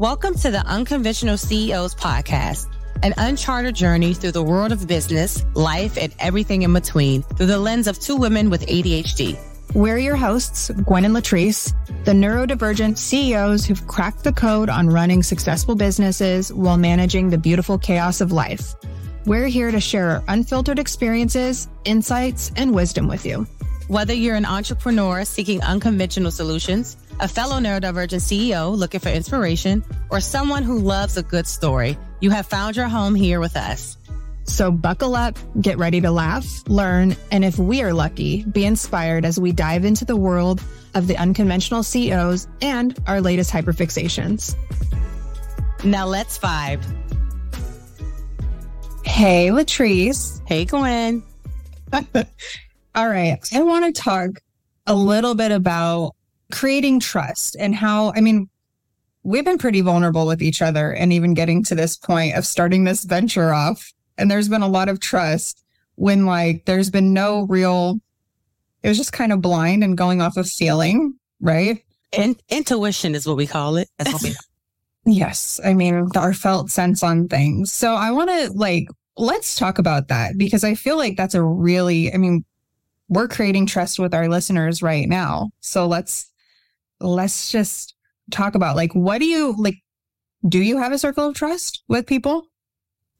Welcome to the Unconventional CEOs podcast, an uncharted journey through the world of business, life, and everything in between through the lens of two women with ADHD. We're your hosts, Gwen and Latrice, the neurodivergent CEOs who've cracked the code on running successful businesses while managing the beautiful chaos of life. We're here to share our unfiltered experiences, insights, and wisdom with you. Whether you're an entrepreneur seeking unconventional solutions, a fellow neurodivergent CEO looking for inspiration, or someone who loves a good story, you have found your home here with us. So buckle up, get ready to laugh, learn, and if we are lucky, be inspired as we dive into the world of the unconventional CEOs and our latest hyperfixations. Now let's vibe. Hey, Latrice. Hey, Gwen. All right. I want to talk a little bit about creating trust and how, I mean, we've been pretty vulnerable with each other and even getting to this point of starting this venture off. And there's been a lot of trust when like there's been no real, it was just kind of blind and going off of feeling, right? And intuition is what we call it. That's what we Yes. I mean, our felt sense on things. So I want to like, let's talk about that because I feel like that's a really, I mean, we're creating trust with our listeners right now. So let's, let's just talk about like, what do you like? Do you have a circle of trust with people?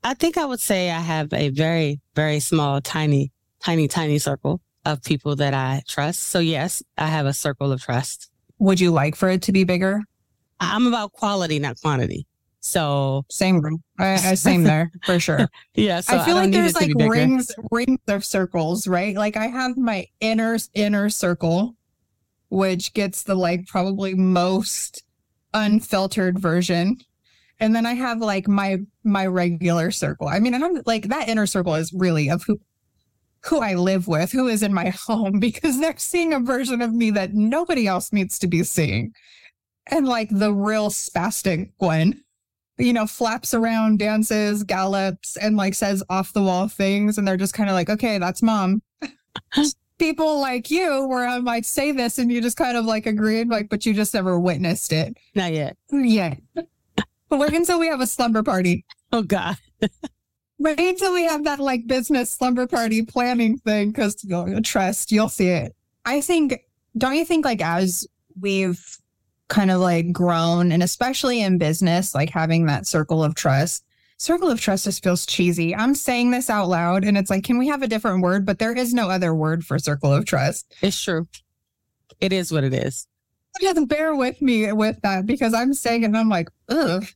I think I would say I have a very, very small, tiny, tiny, tiny circle of people that I trust. So yes, I have a circle of trust. Would you like for it to be bigger? I'm about quality, not quantity. So same, I, I same there for sure. yeah, so I feel I like there's like rings, rings of circles, right? Like I have my inner inner circle, which gets the like probably most unfiltered version, and then I have like my my regular circle. I mean, I'm like that inner circle is really of who who I live with, who is in my home, because they're seeing a version of me that nobody else needs to be seeing, and like the real spastic Gwen you know, flaps around, dances, gallops, and like says off the wall things. And they're just kind of like, okay, that's mom. People like you, where I might say this and you just kind of like agreed, like, but you just never witnessed it. Not yet. Yeah. but wait until we have a slumber party. Oh, God. wait until we have that like business slumber party planning thing because you'll trust, you'll see it. I think, don't you think like as we've kind of like grown and especially in business, like having that circle of trust. Circle of trust just feels cheesy. I'm saying this out loud and it's like, can we have a different word? But there is no other word for circle of trust. It's true. It is what it is. Just bear with me with that because I'm saying it and I'm like, ugh,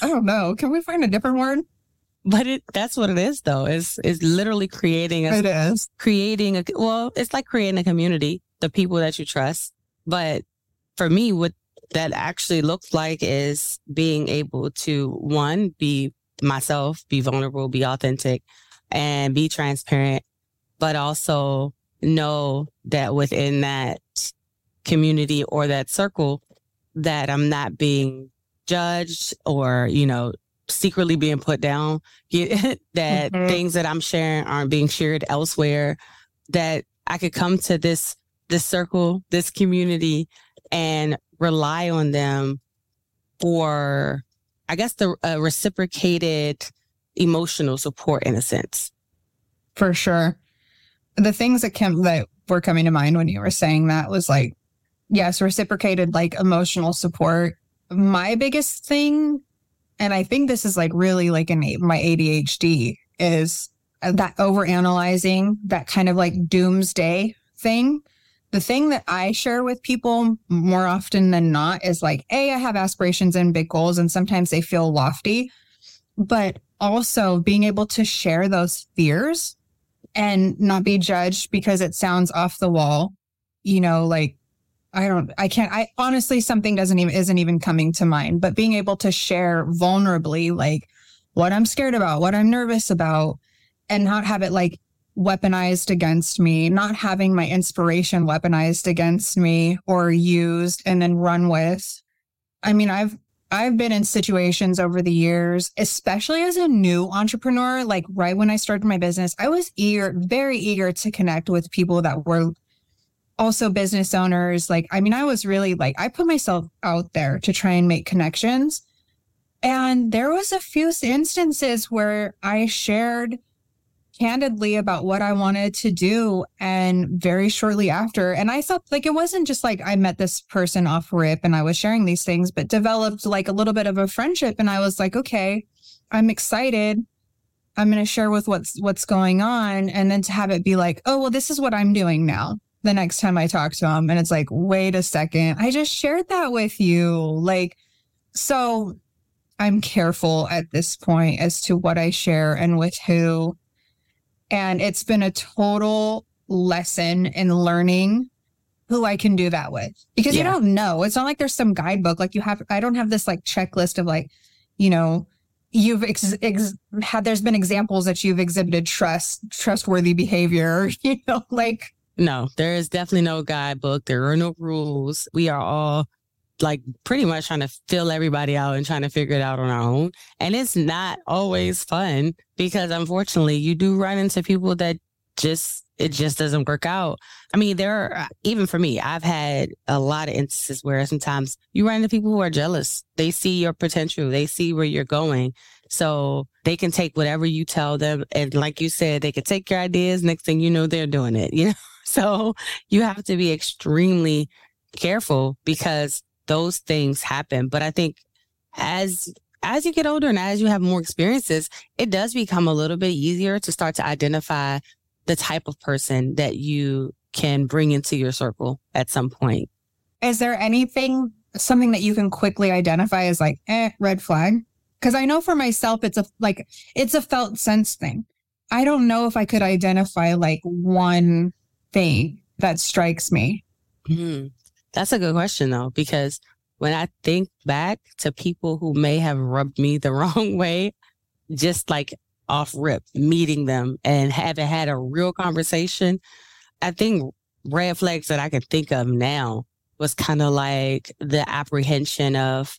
I don't know. Can we find a different word? But it that's what it is though. Is is literally creating a it is. creating a well, it's like creating a community, the people that you trust. But for me, what that actually looks like is being able to one, be myself, be vulnerable, be authentic and be transparent, but also know that within that community or that circle that I'm not being judged or, you know, secretly being put down, that mm-hmm. things that I'm sharing aren't being shared elsewhere, that I could come to this, this circle, this community and rely on them for, I guess, the uh, reciprocated emotional support in a sense. For sure. The things that came that were coming to mind when you were saying that was like, yes, reciprocated like emotional support. My biggest thing, and I think this is like really like in my ADHD, is that over analyzing, that kind of like doomsday thing the thing that I share with people more often than not is like, A, I have aspirations and big goals, and sometimes they feel lofty, but also being able to share those fears and not be judged because it sounds off the wall, you know, like, I don't, I can't, I honestly, something doesn't even, isn't even coming to mind, but being able to share vulnerably, like what I'm scared about, what I'm nervous about, and not have it like weaponized against me, not having my inspiration weaponized against me or used and then run with. I mean, I've I've been in situations over the years, especially as a new entrepreneur, like right when I started my business, I was eager, very eager to connect with people that were also business owners. Like, I mean, I was really like, I put myself out there to try and make connections. And there was a few instances where I shared candidly about what I wanted to do. And very shortly after, and I thought like it wasn't just like I met this person off rip and I was sharing these things, but developed like a little bit of a friendship. And I was like, okay, I'm excited. I'm going to share with what's what's going on, and then to have it be like, oh well, this is what I'm doing now. The next time I talk to him, and it's like, wait a second, I just shared that with you, like, so I'm careful at this point as to what I share and with who, and it's been a total lesson in learning who I can do that with because yeah. you don't know. It's not like there's some guidebook. Like you have, I don't have this like checklist of like, you know, you've ex- ex- had there's been examples that you've exhibited trust trustworthy behavior you know like no there is definitely no guidebook there are no rules we are all like pretty much trying to fill everybody out and trying to figure it out on our own and it's not always fun because unfortunately you do run into people that just it just doesn't work out. I mean, there are uh, even for me, I've had a lot of instances where sometimes you run into people who are jealous. They see your potential, they see where you're going. So they can take whatever you tell them. And like you said, they can take your ideas. Next thing you know, they're doing it, you know? So you have to be extremely careful because those things happen. But I think as as you get older and as you have more experiences, it does become a little bit easier to start to identify the type of person that you can bring into your circle at some point. Is there anything, something that you can quickly identify as like, eh, red flag? Cause I know for myself, it's a, like, it's a felt sense thing. I don't know if I could identify like one thing that strikes me. Mm-hmm. That's a good question though, because when I think back to people who may have rubbed me the wrong way, just like off rip, meeting them and having had a real conversation. I think red flags that I can think of now was kind of like the apprehension of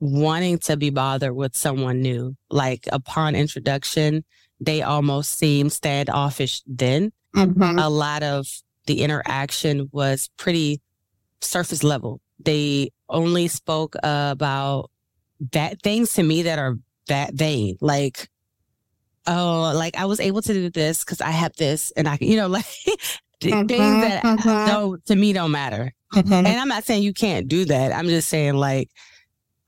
wanting to be bothered with someone new. Like upon introduction, they almost seem standoffish then. Mm-hmm. A lot of the interaction was pretty surface level. They only spoke about that things to me that are that vain, like oh, like I was able to do this because I have this and I, can, you know, like things that uh don't, to me don't matter. And I'm not saying you can't do that. I'm just saying like,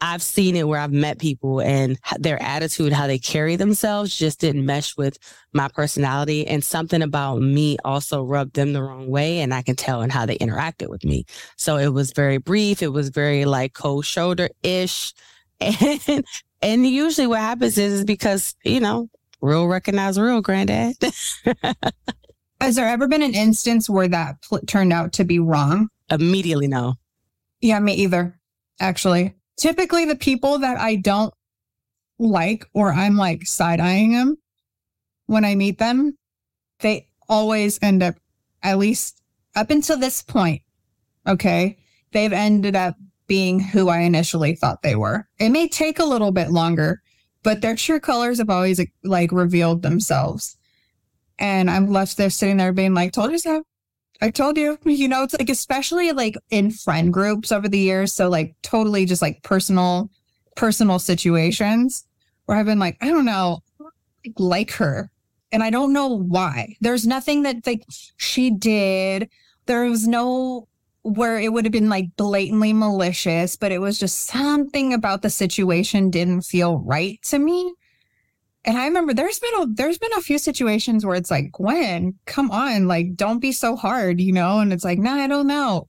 I've seen it where I've met people and their attitude, how they carry themselves just didn't mesh with my personality. And something about me also rubbed them the wrong way. And I can tell in how they interacted with me. So it was very brief. It was very like cold shoulder ish. And, and usually what happens is, is because, you know, real recognize real, granddad. Has there ever been an instance where that pl- turned out to be wrong? Immediately, no. Yeah, me either. Actually, typically the people that I don't like or I'm like side eyeing them when I meet them, they always end up, at least up until this point, okay, they've ended up being who I initially thought they were. It may take a little bit longer but their true colors have always like revealed themselves. And I'm left there sitting there being like, told you so. I told you, you know, it's like, especially like in friend groups over the years. So like totally just like personal, personal situations where I've been like, I don't know, like her. And I don't know why. There's nothing that like she did. There was no where it would have been like blatantly malicious, but it was just something about the situation didn't feel right to me. And I remember there's been a there's been a few situations where it's like, Gwen, come on, like don't be so hard, you know? And it's like, nah, I don't know.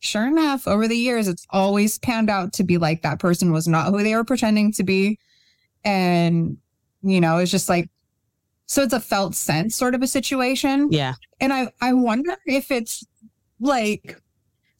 Sure enough, over the years, it's always panned out to be like that person was not who they were pretending to be. And, you know, it's just like so it's a felt sense sort of a situation. Yeah. And I I wonder if it's like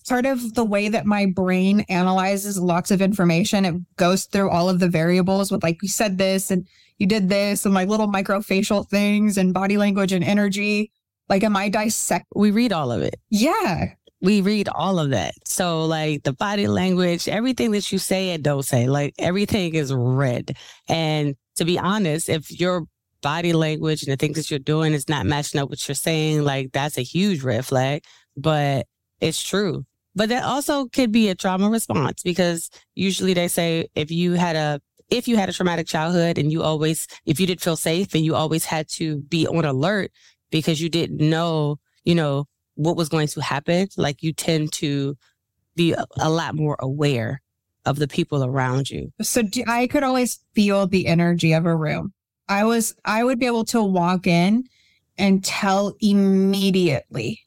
part of the way that my brain analyzes lots of information. It goes through all of the variables with like, you said this and you did this and like little microfacial things and body language and energy. Like, am I dissect? We read all of it. Yeah. We read all of that. So like the body language, everything that you say and don't say, like everything is read. And to be honest, if your body language and the things that you're doing is not matching up with what you're saying, like that's a huge red flag. But it's true. But that also could be a trauma response because usually they say if you had a if you had a traumatic childhood and you always, if you didn't feel safe and you always had to be on alert because you didn't know, you know, what was going to happen, like you tend to be a, lot more aware of the people around you. So do, I could always feel the energy of a room. I was, I would be able to walk in and tell immediately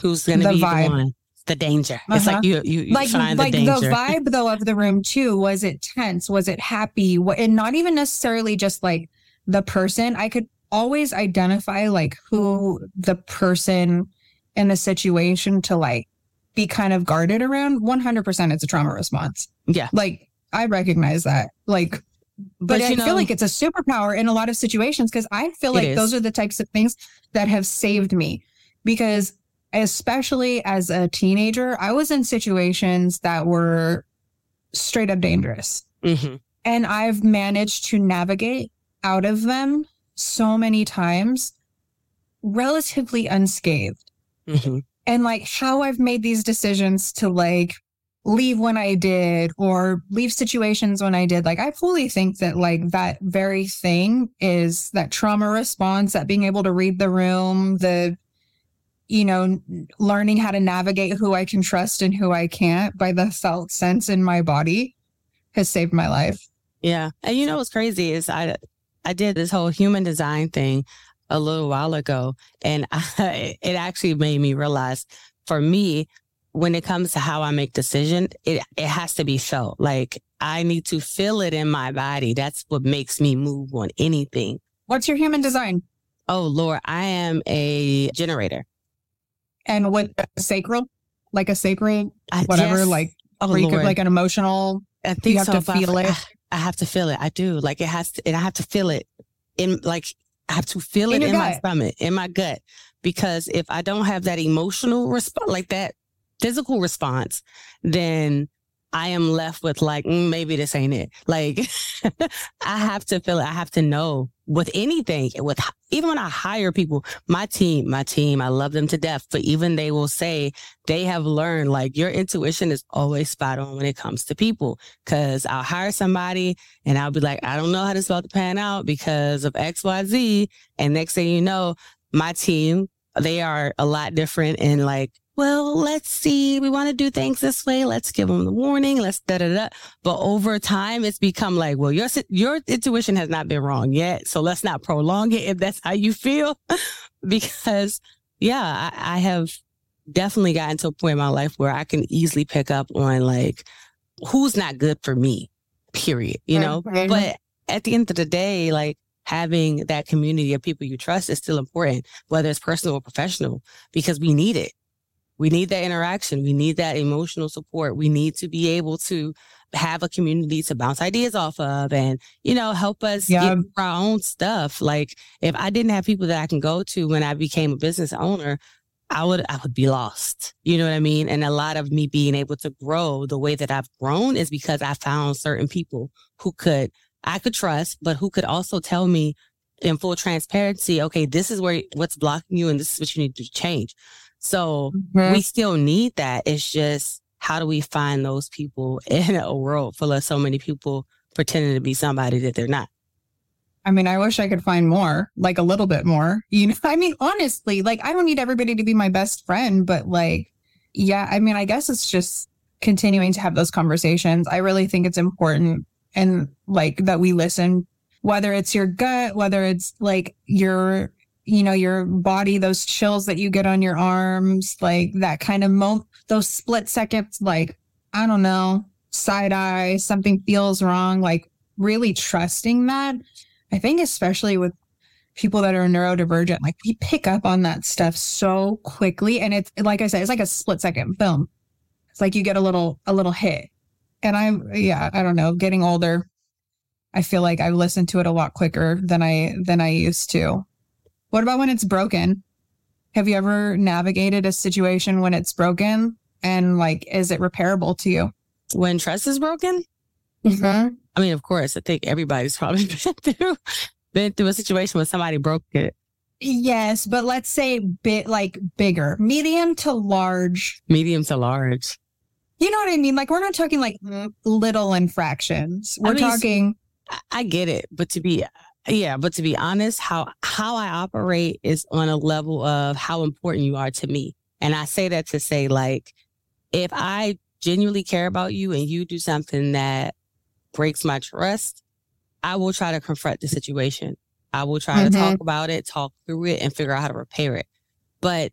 who's going to be vibe. the one the danger. Uh-huh. It's like uh-huh. you you, you like find like the, the, vibe though of the room too. Was it tense? Was it happy? And not even necessarily just like the person. I could always identify like who the person in the situation to like be kind of guarded around. One hundred percent, it's a trauma response. Yeah, like I recognize that. Like but, but I know, feel like it's a superpower in a lot of situations because I feel like those are the types of things that have saved me because especially as a teenager, I was in situations that were straight up dangerous. Mm-hmm. And I've managed to navigate out of them so many times relatively unscathed. Mm-hmm. And like how I've made these decisions to like leave when I did or leave situations when I did. Like I fully think that like that very thing is that trauma response, that being able to read the room, the you know, learning how to navigate who I can trust and who I can't by the felt sense in my body has saved my life. Yeah. And you know what's crazy is I I did this whole human design thing a little while ago and I, it actually made me realize for me when it comes to how I make decisions, it it has to be felt. Like I need to feel it in my body. That's what makes me move on anything. What's your human design? Oh Lord, I am a generator and what sacral, like a sacral, whatever, yes. like oh, where you could, like an emotional. I think you have so, to feel it. I have to feel it. I do. Like it has to, and I have to feel it in like I have to feel it in, in my stomach, in my gut, because if I don't have that emotional response, like that physical response, then I am left with like, mm, maybe this ain't it. Like, I have to feel it. I have to know with anything, with even when I hire people, my team, my team, I love them to death, but even they will say they have learned like your intuition is always spot on when it comes to people. Cause I'll hire somebody and I'll be like, I don't know how this is about to pan out because of X, Y, Z. And next thing you know, my team, they are a lot different and like well, let's see, we want to do things this way. Let's give them the warning. Let's da da da. But over time, it's become like, well, your your intuition has not been wrong yet, so let's not prolong it if that's how you feel. because, yeah, I, I have definitely gotten to a point in my life where I can easily pick up on like who's not good for me. Period. You know, mm-hmm. but at the end of the day, like having that community of people you trust is still important, whether it's personal or professional, because we need it we need that interaction. We need that emotional support. We need to be able to have a community to bounce ideas off of and, you know, help us yeah. get our own stuff. Like if I didn't have people that I can go to when I became a business owner, I would I would be lost. You know what I mean? And a lot of me being able to grow the way that I've grown is because I found certain people who could I could trust, but who could also tell me in full transparency, okay, this is where what's blocking you and this is what you need to change. So mm-hmm. we still need that. It's just how do we find those people in a world full of so many people pretending to be somebody that they're not? I mean, I wish I could find more, like a little bit more. You know, I mean, honestly, like I don't need everybody to be my best friend, but like, yeah, I mean, I guess it's just continuing to have those conversations. I really think it's important and like that we listen, whether it's your gut, whether it's like your you know, your body, those chills that you get on your arms, like that kind of moment, those split seconds, like, I don't know, side eye, something feels wrong, like really trusting that. I think, especially with people that are neurodivergent, like we pick up on that stuff so quickly. And it's, like I said, it's like a split second, boom. It's like you get a little, a little hit. And I'm, yeah, I don't know, getting older. I feel like I listen to it a lot quicker than I, than I used to. What about when it's broken? Have you ever navigated a situation when it's broken and like, is it repairable to you? When trust is broken? Mm-hmm. I mean, of course, I think everybody's probably been through, been through a situation where somebody broke it. Yes, but let's say bit like bigger, medium to large. Medium to large. You know what I mean? Like we're not talking like little infractions. We're I mean, talking I, I get it, but to be yeah, but to be honest, how how I operate is on a level of how important you are to me. And I say that to say like if I genuinely care about you and you do something that breaks my trust, I will try to confront the situation. I will try mm-hmm. to talk about it, talk through it, and figure out how to repair it. But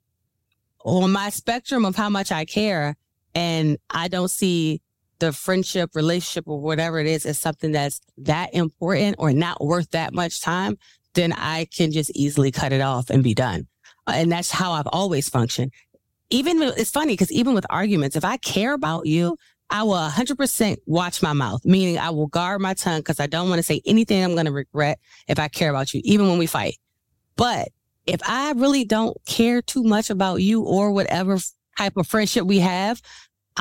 on my spectrum of how much I care, and I don't see the friendship, relationship, or whatever it is is something that's that important or not worth that much time, then I can just easily cut it off and be done. Uh, and that's how I've always functioned. Even it's funny because even with arguments, if I care about you, I will 100% watch my mouth, meaning I will guard my tongue because I don't want to say anything I'm going to regret if I care about you, even when we fight. But if I really don't care too much about you or whatever type of friendship we have,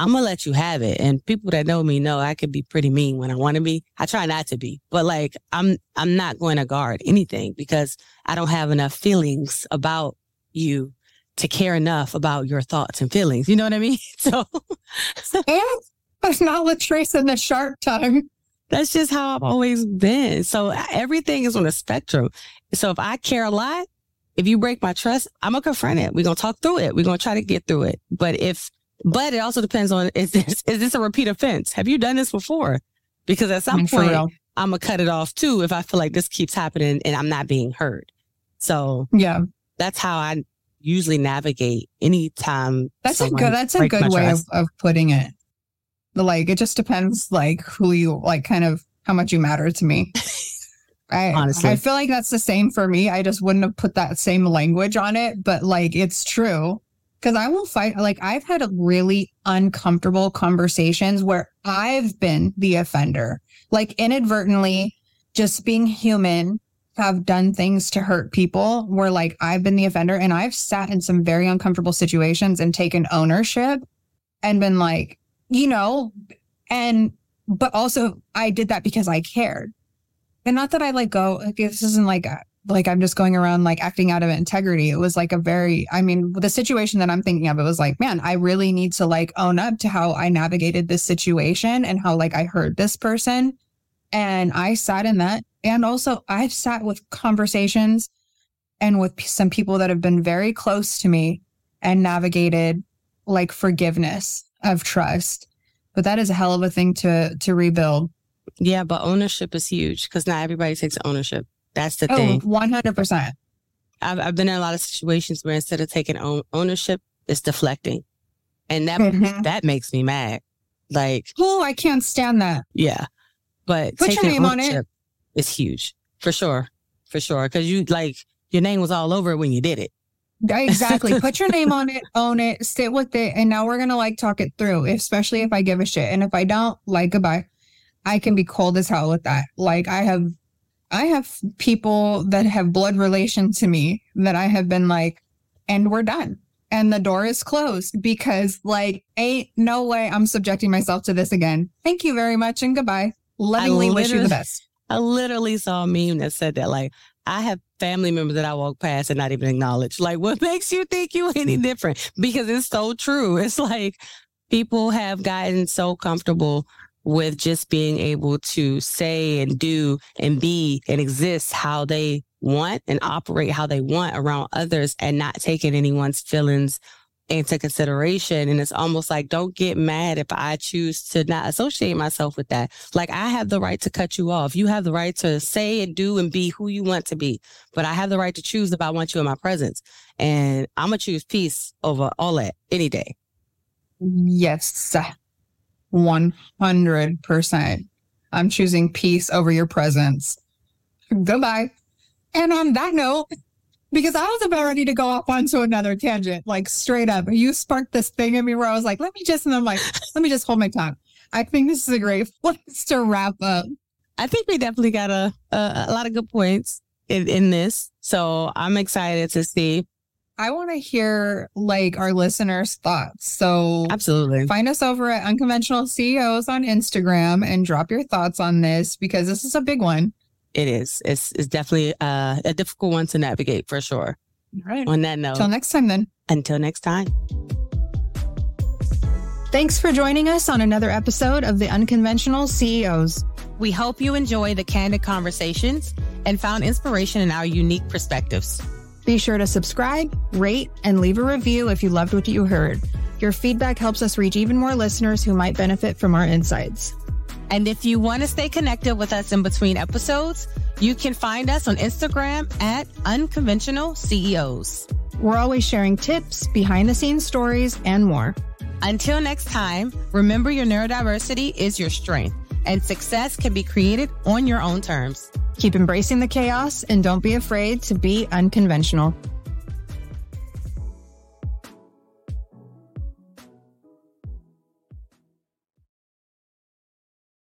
I'm gonna let you have it. And people that know me know I can be pretty mean when I want to be. I try not to be, but like I'm I'm not going to guard anything because I don't have enough feelings about you to care enough about your thoughts and feelings. You know what I mean? So and that's not what Trace in the sharp tongue. That's just how I've always been. So everything is on a spectrum. So if I care a lot, if you break my trust, I'm gonna confront it. We're gonna talk through it. We're gonna try to get through it. But if but it also depends on is this is this a repeat offense? Have you done this before? Because at some mm, point I'm gonna cut it off too if I feel like this keeps happening and I'm not being heard. So yeah, that's how I usually navigate anytime. That's a good that's a good way of, of putting it. Like it just depends like who you like kind of how much you matter to me. I honestly I feel like that's the same for me. I just wouldn't have put that same language on it, but like it's true because I will fight. Like I've had really uncomfortable conversations where I've been the offender, like inadvertently, just being human, have done things to hurt people. Where like I've been the offender, and I've sat in some very uncomfortable situations and taken ownership, and been like, you know, and but also I did that because I cared. And not that I like go, like, this isn't like a, like I'm just going around like acting out of integrity. It was like a very, I mean, the situation that I'm thinking of, it was like, man, I really need to like own up to how I navigated this situation and how like I hurt this person. And I sat in that. And also, I've sat with conversations and with some people that have been very close to me and navigated like forgiveness of trust. But that is a hell of a thing to to rebuild. Yeah, but ownership is huge because not everybody takes ownership. That's the oh, thing. 100%. I've, I've been in a lot of situations where instead of taking own ownership, it's deflecting. And that, mm-hmm. that makes me mad. Like, oh, I can't stand that. Yeah. But put your name on it. it. Is huge for sure. For sure. Cause you like, your name was all over it when you did it. Exactly. Put your name on it, own it, sit with it. And now we're going to like talk it through, especially if I give a shit. And if I don't, like, goodbye. I can be cold as hell with that. Like, I have I have people that have blood relation to me that I have been like, and we're done. And the door is closed because, like, ain't no way I'm subjecting myself to this again. Thank you very much and goodbye. Lovingly wish you the best. I literally saw a meme that said that, like, I have family members that I walk past and not even acknowledge. Like, what makes you think you any different? Because it's so true. It's like people have gotten so comfortable with just being able to say and do and be and exist how they want and operate how they want around others and not taking anyone's feelings into consideration. And it's almost like, don't get mad if I choose to not associate myself with that. Like I have the right to cut you off. You have the right to say and do and be who you want to be, but I have the right to choose if I want you in my presence. And I'm going to choose peace over all that any day. Yes. 100%. I'm choosing peace over your presence. Goodbye. And on that note, because I was about ready to go off onto another tangent, like straight up, you sparked this thing in me where I was like, let me just, and I'm like, let me just hold my tongue. I think this is a great place to wrap up. I think we definitely got a, a, a lot of good points in, in this. So I'm excited to see I want to hear like our listeners' thoughts. So absolutely find us over at Unconventional CEOs on Instagram and drop your thoughts on this because this is a big one. It is. It's it's definitely uh, a difficult one to navigate for sure. All right. On that note. Until next time then. Until next time. Thanks for joining us on another episode of the Unconventional CEOs. We hope you enjoy the candid conversations and found inspiration in our unique perspectives. Be sure to subscribe, rate, and leave a review if you loved what you heard. Your feedback helps us reach even more listeners who might benefit from our insights. And if you want to stay connected with us in between episodes, you can find us on Instagram at Unconventional CEOs. We're always sharing tips, behind the scenes stories, and more. Until next time, remember your neurodiversity is your strength and success can be created on your own terms. Keep embracing the chaos and don't be afraid to be unconventional.